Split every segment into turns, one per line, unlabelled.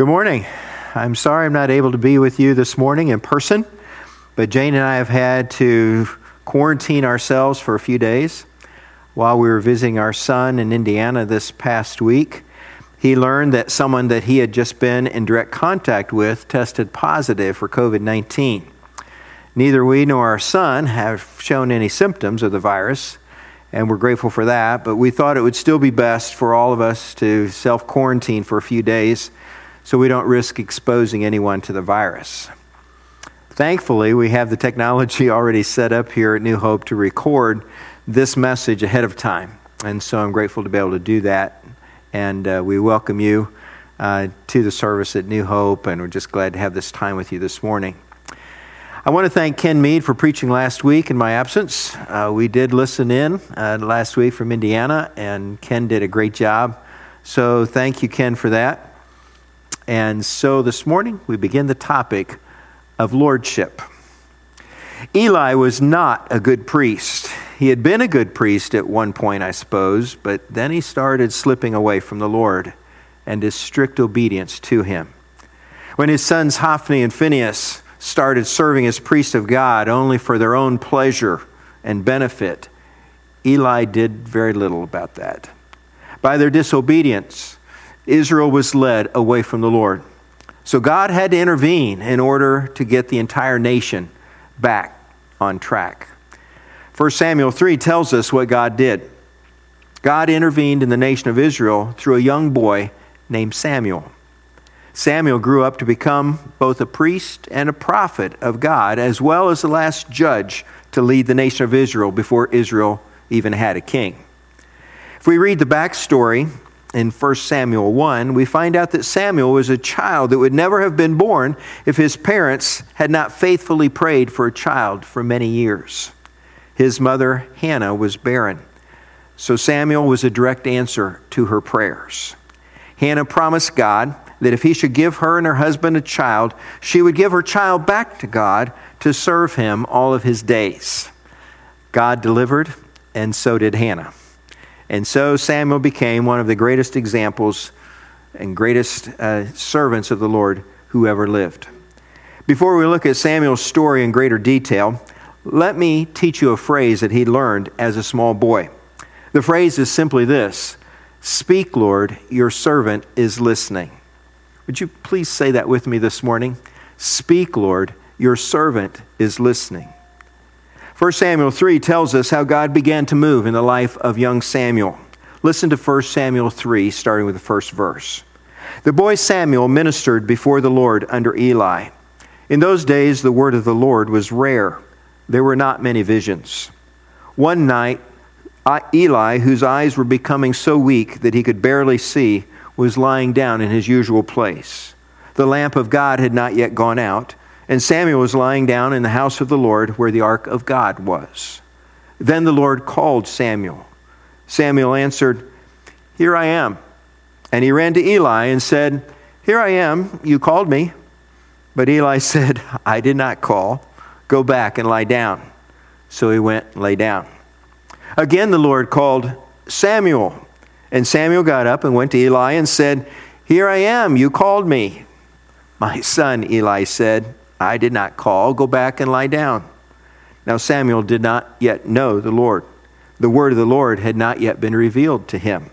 Good morning. I'm sorry I'm not able to be with you this morning in person, but Jane and I have had to quarantine ourselves for a few days while we were visiting our son in Indiana this past week. He learned that someone that he had just been in direct contact with tested positive for COVID 19. Neither we nor our son have shown any symptoms of the virus, and we're grateful for that, but we thought it would still be best for all of us to self quarantine for a few days so we don't risk exposing anyone to the virus. Thankfully, we have the technology already set up here at New Hope to record this message ahead of time. And so I'm grateful to be able to do that. And uh, we welcome you uh, to the service at New Hope, and we're just glad to have this time with you this morning. I want to thank Ken Mead for preaching last week in my absence. Uh, we did listen in uh, last week from Indiana, and Ken did a great job. So thank you, Ken, for that. And so this morning we begin the topic of lordship. Eli was not a good priest. He had been a good priest at one point, I suppose, but then he started slipping away from the Lord and his strict obedience to him. When his sons Hophni and Phinehas started serving as priests of God only for their own pleasure and benefit, Eli did very little about that. By their disobedience, Israel was led away from the Lord. So God had to intervene in order to get the entire nation back on track. 1 Samuel 3 tells us what God did. God intervened in the nation of Israel through a young boy named Samuel. Samuel grew up to become both a priest and a prophet of God, as well as the last judge to lead the nation of Israel before Israel even had a king. If we read the backstory in 1 Samuel 1, we find out that Samuel was a child that would never have been born if his parents had not faithfully prayed for a child for many years. His mother, Hannah, was barren. So Samuel was a direct answer to her prayers. Hannah promised God that if he should give her and her husband a child, she would give her child back to God to serve him all of his days. God delivered, and so did Hannah. And so Samuel became one of the greatest examples and greatest uh, servants of the Lord who ever lived. Before we look at Samuel's story in greater detail, let me teach you a phrase that he learned as a small boy. The phrase is simply this Speak, Lord, your servant is listening. Would you please say that with me this morning? Speak, Lord, your servant is listening. 1 Samuel 3 tells us how God began to move in the life of young Samuel. Listen to 1 Samuel 3, starting with the first verse. The boy Samuel ministered before the Lord under Eli. In those days, the word of the Lord was rare. There were not many visions. One night, Eli, whose eyes were becoming so weak that he could barely see, was lying down in his usual place. The lamp of God had not yet gone out and Samuel was lying down in the house of the Lord where the ark of God was. Then the Lord called Samuel. Samuel answered, Here I am. And he ran to Eli and said, Here I am. You called me. But Eli said, I did not call. Go back and lie down. So he went and lay down. Again, the Lord called Samuel. And Samuel got up and went to Eli and said, Here I am. You called me. My son, Eli said, I did not call. Go back and lie down. Now Samuel did not yet know the Lord. The word of the Lord had not yet been revealed to him.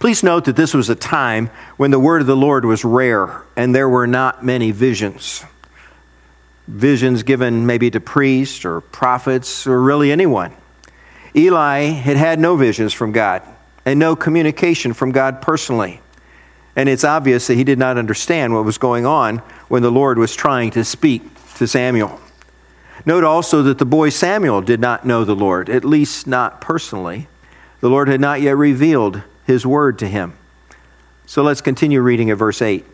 Please note that this was a time when the word of the Lord was rare and there were not many visions. Visions given maybe to priests or prophets or really anyone. Eli had had no visions from God and no communication from God personally. And it's obvious that he did not understand what was going on when the Lord was trying to speak to Samuel. Note also that the boy Samuel did not know the Lord, at least not personally. The Lord had not yet revealed his word to him. So let's continue reading at verse 8.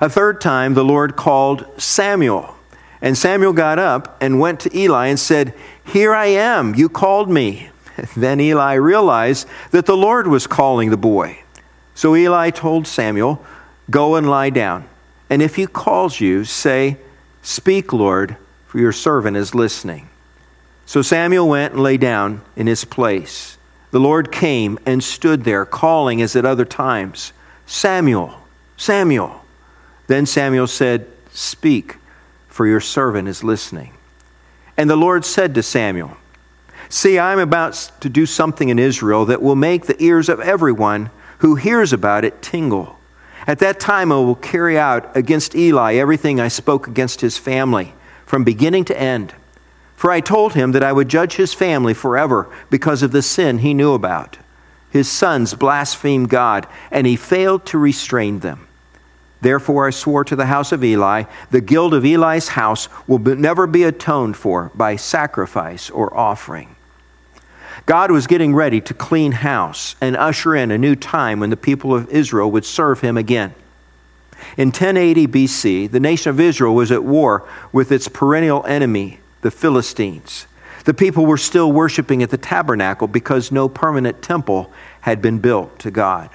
A third time the Lord called Samuel. And Samuel got up and went to Eli and said, Here I am, you called me. Then Eli realized that the Lord was calling the boy. So Eli told Samuel, Go and lie down. And if he calls you, say, Speak, Lord, for your servant is listening. So Samuel went and lay down in his place. The Lord came and stood there, calling as at other times, Samuel, Samuel. Then Samuel said, Speak, for your servant is listening. And the Lord said to Samuel, See, I am about to do something in Israel that will make the ears of everyone who hears about it tingle. At that time, I will carry out against Eli everything I spoke against his family, from beginning to end. For I told him that I would judge his family forever because of the sin he knew about. His sons blasphemed God, and he failed to restrain them. Therefore, I swore to the house of Eli, the guilt of Eli's house will never be atoned for by sacrifice or offering. God was getting ready to clean house and usher in a new time when the people of Israel would serve him again. In 1080 BC, the nation of Israel was at war with its perennial enemy, the Philistines. The people were still worshiping at the tabernacle because no permanent temple had been built to God.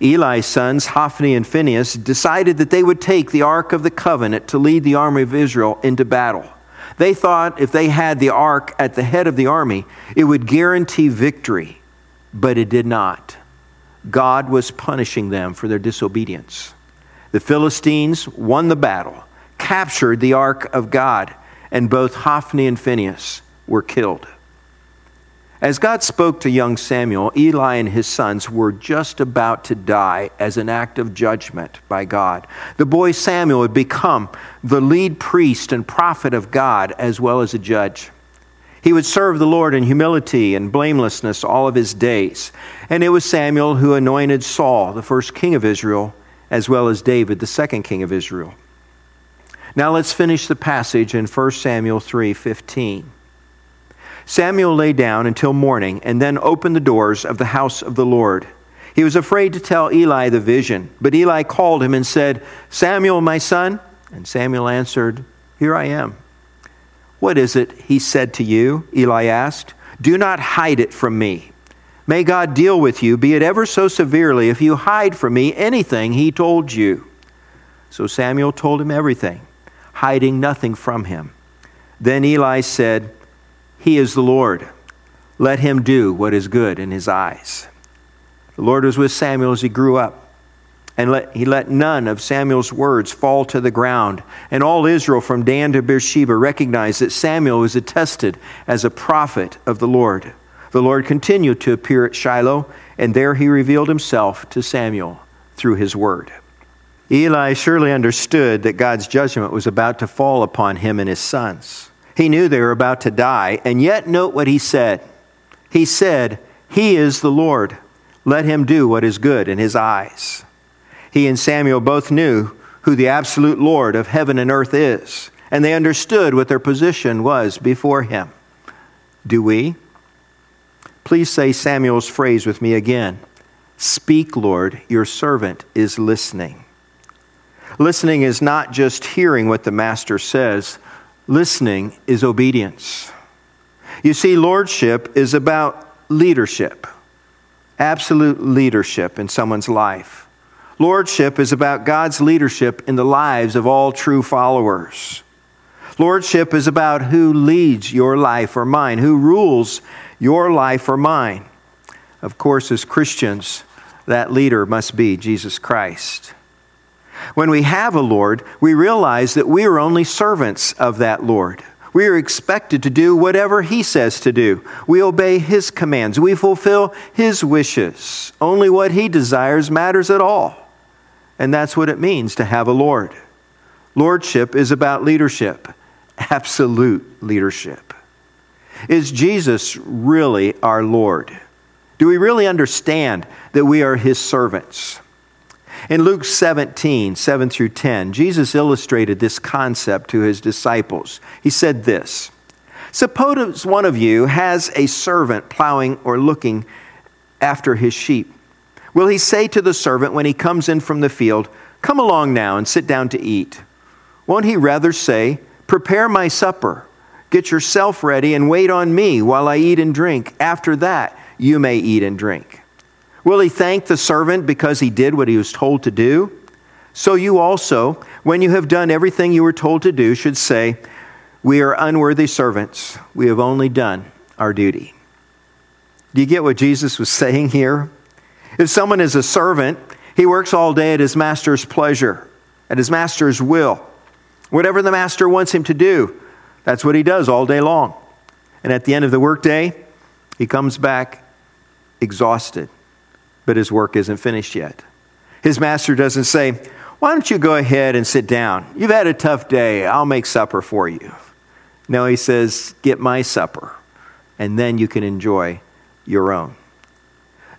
Eli's sons, Hophni and Phinehas, decided that they would take the Ark of the Covenant to lead the army of Israel into battle. They thought if they had the Ark at the head of the army, it would guarantee victory, but it did not. God was punishing them for their disobedience. The Philistines won the battle, captured the Ark of God, and both Hophni and Phinehas were killed. As God spoke to young Samuel, Eli and his sons were just about to die as an act of judgment by God. The boy Samuel would become the lead priest and prophet of God as well as a judge. He would serve the Lord in humility and blamelessness all of his days. And it was Samuel who anointed Saul, the first king of Israel, as well as David, the second king of Israel. Now let's finish the passage in 1 Samuel 3:15. Samuel lay down until morning and then opened the doors of the house of the Lord. He was afraid to tell Eli the vision, but Eli called him and said, Samuel, my son? And Samuel answered, Here I am. What is it he said to you? Eli asked. Do not hide it from me. May God deal with you, be it ever so severely, if you hide from me anything he told you. So Samuel told him everything, hiding nothing from him. Then Eli said, he is the Lord. Let him do what is good in his eyes. The Lord was with Samuel as he grew up, and let, he let none of Samuel's words fall to the ground. And all Israel from Dan to Beersheba recognized that Samuel was attested as a prophet of the Lord. The Lord continued to appear at Shiloh, and there he revealed himself to Samuel through his word. Eli surely understood that God's judgment was about to fall upon him and his sons. He knew they were about to die, and yet note what he said. He said, He is the Lord. Let him do what is good in his eyes. He and Samuel both knew who the absolute Lord of heaven and earth is, and they understood what their position was before him. Do we? Please say Samuel's phrase with me again Speak, Lord, your servant is listening. Listening is not just hearing what the master says, Listening is obedience. You see, lordship is about leadership, absolute leadership in someone's life. Lordship is about God's leadership in the lives of all true followers. Lordship is about who leads your life or mine, who rules your life or mine. Of course, as Christians, that leader must be Jesus Christ. When we have a Lord, we realize that we are only servants of that Lord. We are expected to do whatever He says to do. We obey His commands. We fulfill His wishes. Only what He desires matters at all. And that's what it means to have a Lord. Lordship is about leadership, absolute leadership. Is Jesus really our Lord? Do we really understand that we are His servants? In Luke 17, 7 through 10, Jesus illustrated this concept to his disciples. He said this Suppose one of you has a servant plowing or looking after his sheep. Will he say to the servant when he comes in from the field, Come along now and sit down to eat? Won't he rather say, Prepare my supper, get yourself ready, and wait on me while I eat and drink? After that, you may eat and drink. Will he thank the servant because he did what he was told to do? So you also, when you have done everything you were told to do, should say, We are unworthy servants. We have only done our duty. Do you get what Jesus was saying here? If someone is a servant, He works all day at his master's pleasure, at his master's will. Whatever the master wants him to do, that's what he does all day long. And at the end of the workday, he comes back exhausted, but his work isn't finished yet. His master doesn't say, Why don't you go ahead and sit down? You've had a tough day. I'll make supper for you. No, he says, Get my supper, and then you can enjoy your own.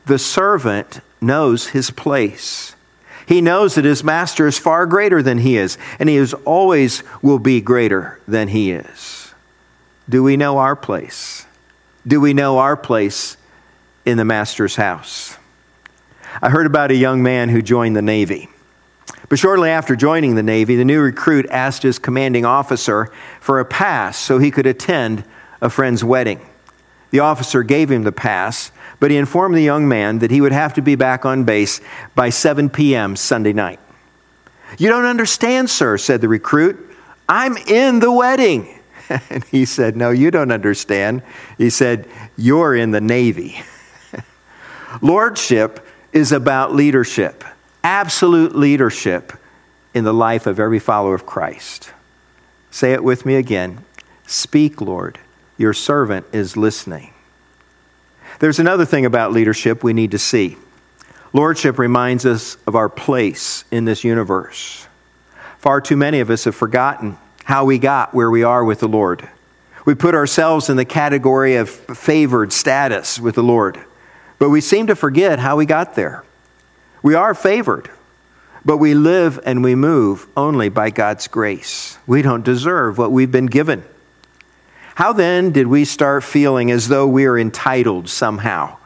The servant knows his place. He knows that his master is far greater than he is, and he is always will be greater than he is. Do we know our place? Do we know our place in the master's house? I heard about a young man who joined the Navy. But shortly after joining the Navy, the new recruit asked his commanding officer for a pass so he could attend a friend's wedding. The officer gave him the pass, but he informed the young man that he would have to be back on base by 7 p.m. Sunday night. You don't understand, sir, said the recruit. I'm in the wedding. And he said, No, you don't understand. He said, You're in the Navy. Lordship is about leadership, absolute leadership in the life of every follower of Christ. Say it with me again. Speak, Lord. Your servant is listening. There's another thing about leadership we need to see. Lordship reminds us of our place in this universe. Far too many of us have forgotten how we got where we are with the Lord. We put ourselves in the category of favored status with the Lord, but we seem to forget how we got there. We are favored, but we live and we move only by God's grace. We don't deserve what we've been given. How then did we start feeling as though we are entitled somehow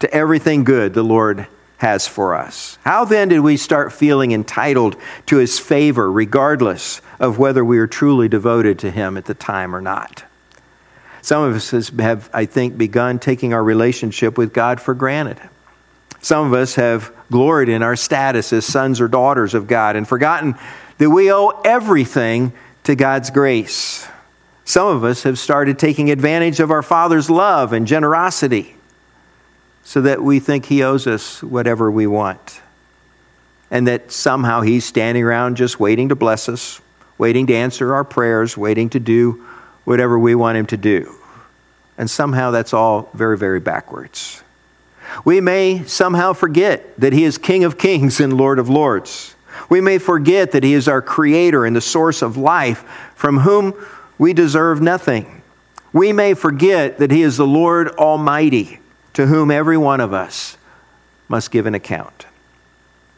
to everything good the Lord has for us? How then did we start feeling entitled to His favor, regardless of whether we are truly devoted to Him at the time or not? Some of us have, I think, begun taking our relationship with God for granted. Some of us have gloried in our status as sons or daughters of God and forgotten that we owe everything to God's grace. Some of us have started taking advantage of our Father's love and generosity so that we think He owes us whatever we want. And that somehow He's standing around just waiting to bless us, waiting to answer our prayers, waiting to do whatever we want Him to do. And somehow that's all very, very backwards. We may somehow forget that He is King of Kings and Lord of Lords. We may forget that He is our Creator and the source of life, from whom we deserve nothing. We may forget that He is the Lord Almighty, to whom every one of us must give an account.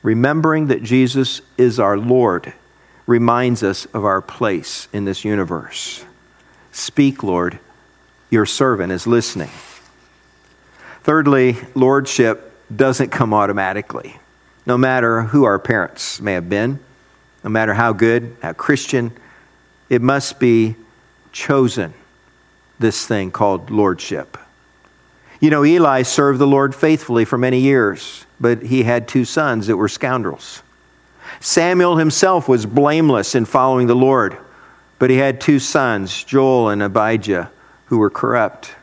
Remembering that Jesus is our Lord reminds us of our place in this universe. Speak, Lord, your servant is listening. Thirdly, lordship doesn't come automatically. No matter who our parents may have been, no matter how good, how Christian, it must be chosen this thing called lordship. You know, Eli served the Lord faithfully for many years, but he had two sons that were scoundrels. Samuel himself was blameless in following the Lord, but he had two sons, Joel and Abijah, who were corrupt.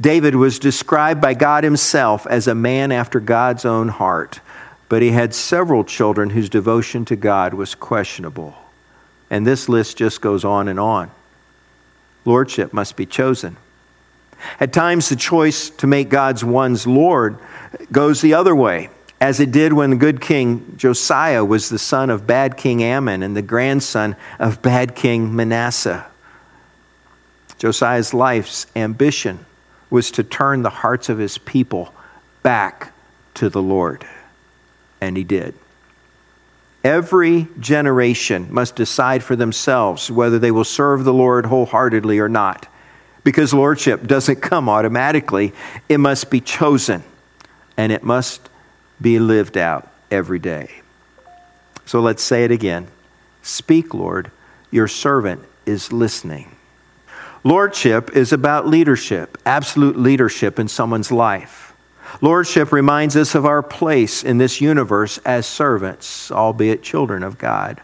David was described by God himself as a man after God's own heart, but he had several children whose devotion to God was questionable. And this list just goes on and on lordship must be chosen. At times, the choice to make God's one's Lord goes the other way, as it did when the good king Josiah was the son of bad king Amon and the grandson of bad king Manasseh. Josiah's life's ambition was to turn the hearts of his people back to the Lord, and he did. Every generation must decide for themselves whether they will serve the Lord wholeheartedly or not. Because lordship doesn't come automatically, it must be chosen and it must be lived out every day. So let's say it again Speak, Lord, your servant is listening. Lordship is about leadership, absolute leadership in someone's life. Lordship reminds us of our place in this universe as servants, albeit children of God.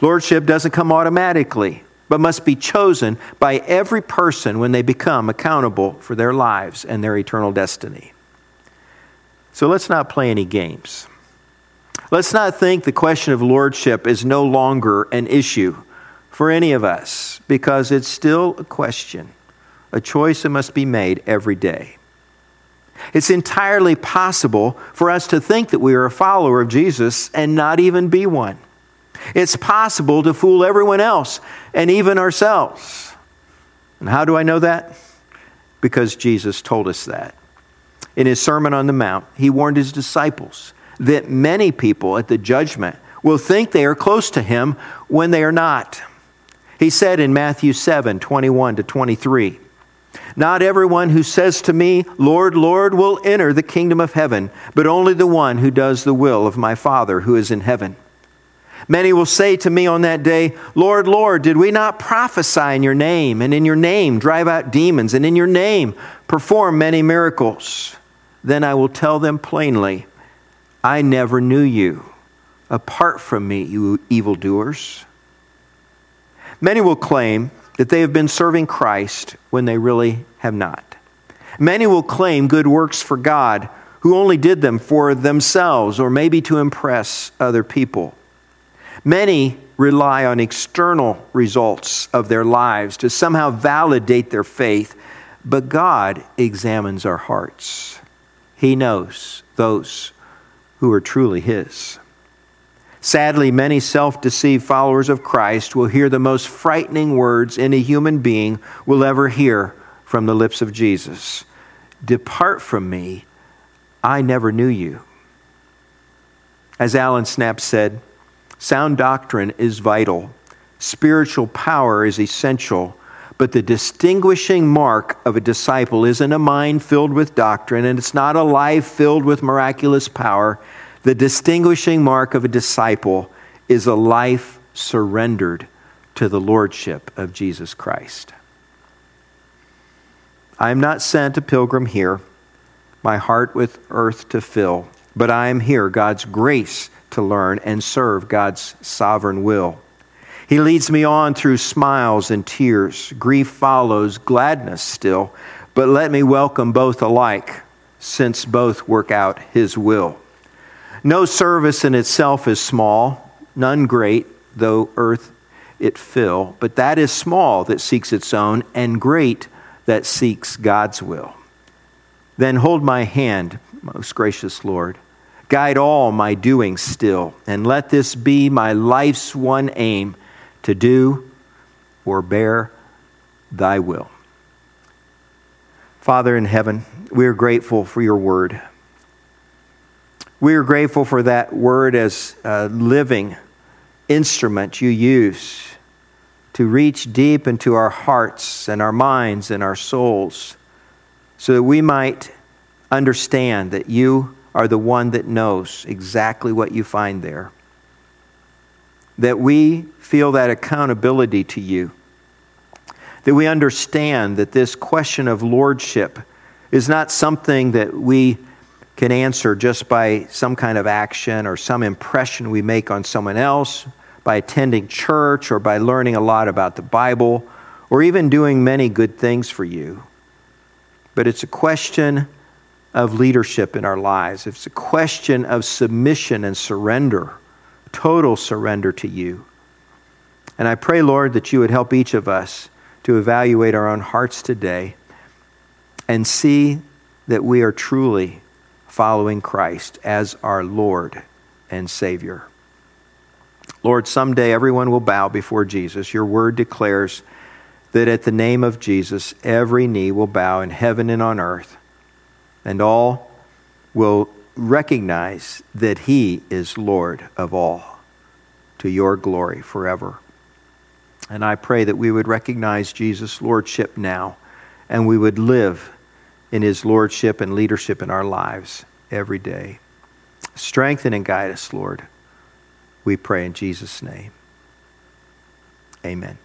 Lordship doesn't come automatically, but must be chosen by every person when they become accountable for their lives and their eternal destiny. So let's not play any games. Let's not think the question of lordship is no longer an issue for any of us because it's still a question, a choice that must be made every day. It's entirely possible for us to think that we are a follower of Jesus and not even be one. It's possible to fool everyone else and even ourselves. And how do I know that? Because Jesus told us that. In his Sermon on the Mount, he warned his disciples that many people at the judgment will think they are close to him when they are not. He said in Matthew 7 21 to 23, Not everyone who says to me, Lord, Lord, will enter the kingdom of heaven, but only the one who does the will of my Father who is in heaven. Many will say to me on that day, Lord, Lord, did we not prophesy in your name, and in your name drive out demons, and in your name perform many miracles? Then I will tell them plainly, I never knew you. Apart from me, you evildoers. Many will claim that they have been serving Christ when they really have not. Many will claim good works for God who only did them for themselves or maybe to impress other people. Many rely on external results of their lives to somehow validate their faith, but God examines our hearts. He knows those who are truly His. Sadly, many self deceived followers of Christ will hear the most frightening words any human being will ever hear from the lips of Jesus Depart from me, I never knew you. As Alan Snap said, sound doctrine is vital, spiritual power is essential. But the distinguishing mark of a disciple isn't a mind filled with doctrine, and it's not a life filled with miraculous power. The distinguishing mark of a disciple is a life surrendered to the lordship of Jesus Christ. I am not sent a pilgrim here, my heart with earth to fill, but I am here, God's grace to learn and serve God's sovereign will. He leads me on through smiles and tears. Grief follows, gladness still, but let me welcome both alike, since both work out His will. No service in itself is small, none great, though earth it fill, but that is small that seeks its own, and great that seeks God's will. Then hold my hand, most gracious Lord. Guide all my doings still, and let this be my life's one aim to do or bear thy will. Father in heaven, we are grateful for your word. We are grateful for that word as a living instrument you use to reach deep into our hearts and our minds and our souls so that we might understand that you are the one that knows exactly what you find there. That we feel that accountability to you. That we understand that this question of lordship is not something that we can answer just by some kind of action or some impression we make on someone else, by attending church or by learning a lot about the Bible, or even doing many good things for you. But it's a question of leadership in our lives. It's a question of submission and surrender, total surrender to you. And I pray, Lord, that you would help each of us to evaluate our own hearts today and see that we are truly following Christ as our Lord and Savior. Lord, someday everyone will bow before Jesus. Your word declares that at the name of Jesus, every knee will bow in heaven and on earth, and all will recognize that He is Lord of all, to your glory forever. And I pray that we would recognize Jesus' Lordship now, and we would live in his lordship and leadership in our lives every day. Strengthen and guide us, Lord. We pray in Jesus' name. Amen.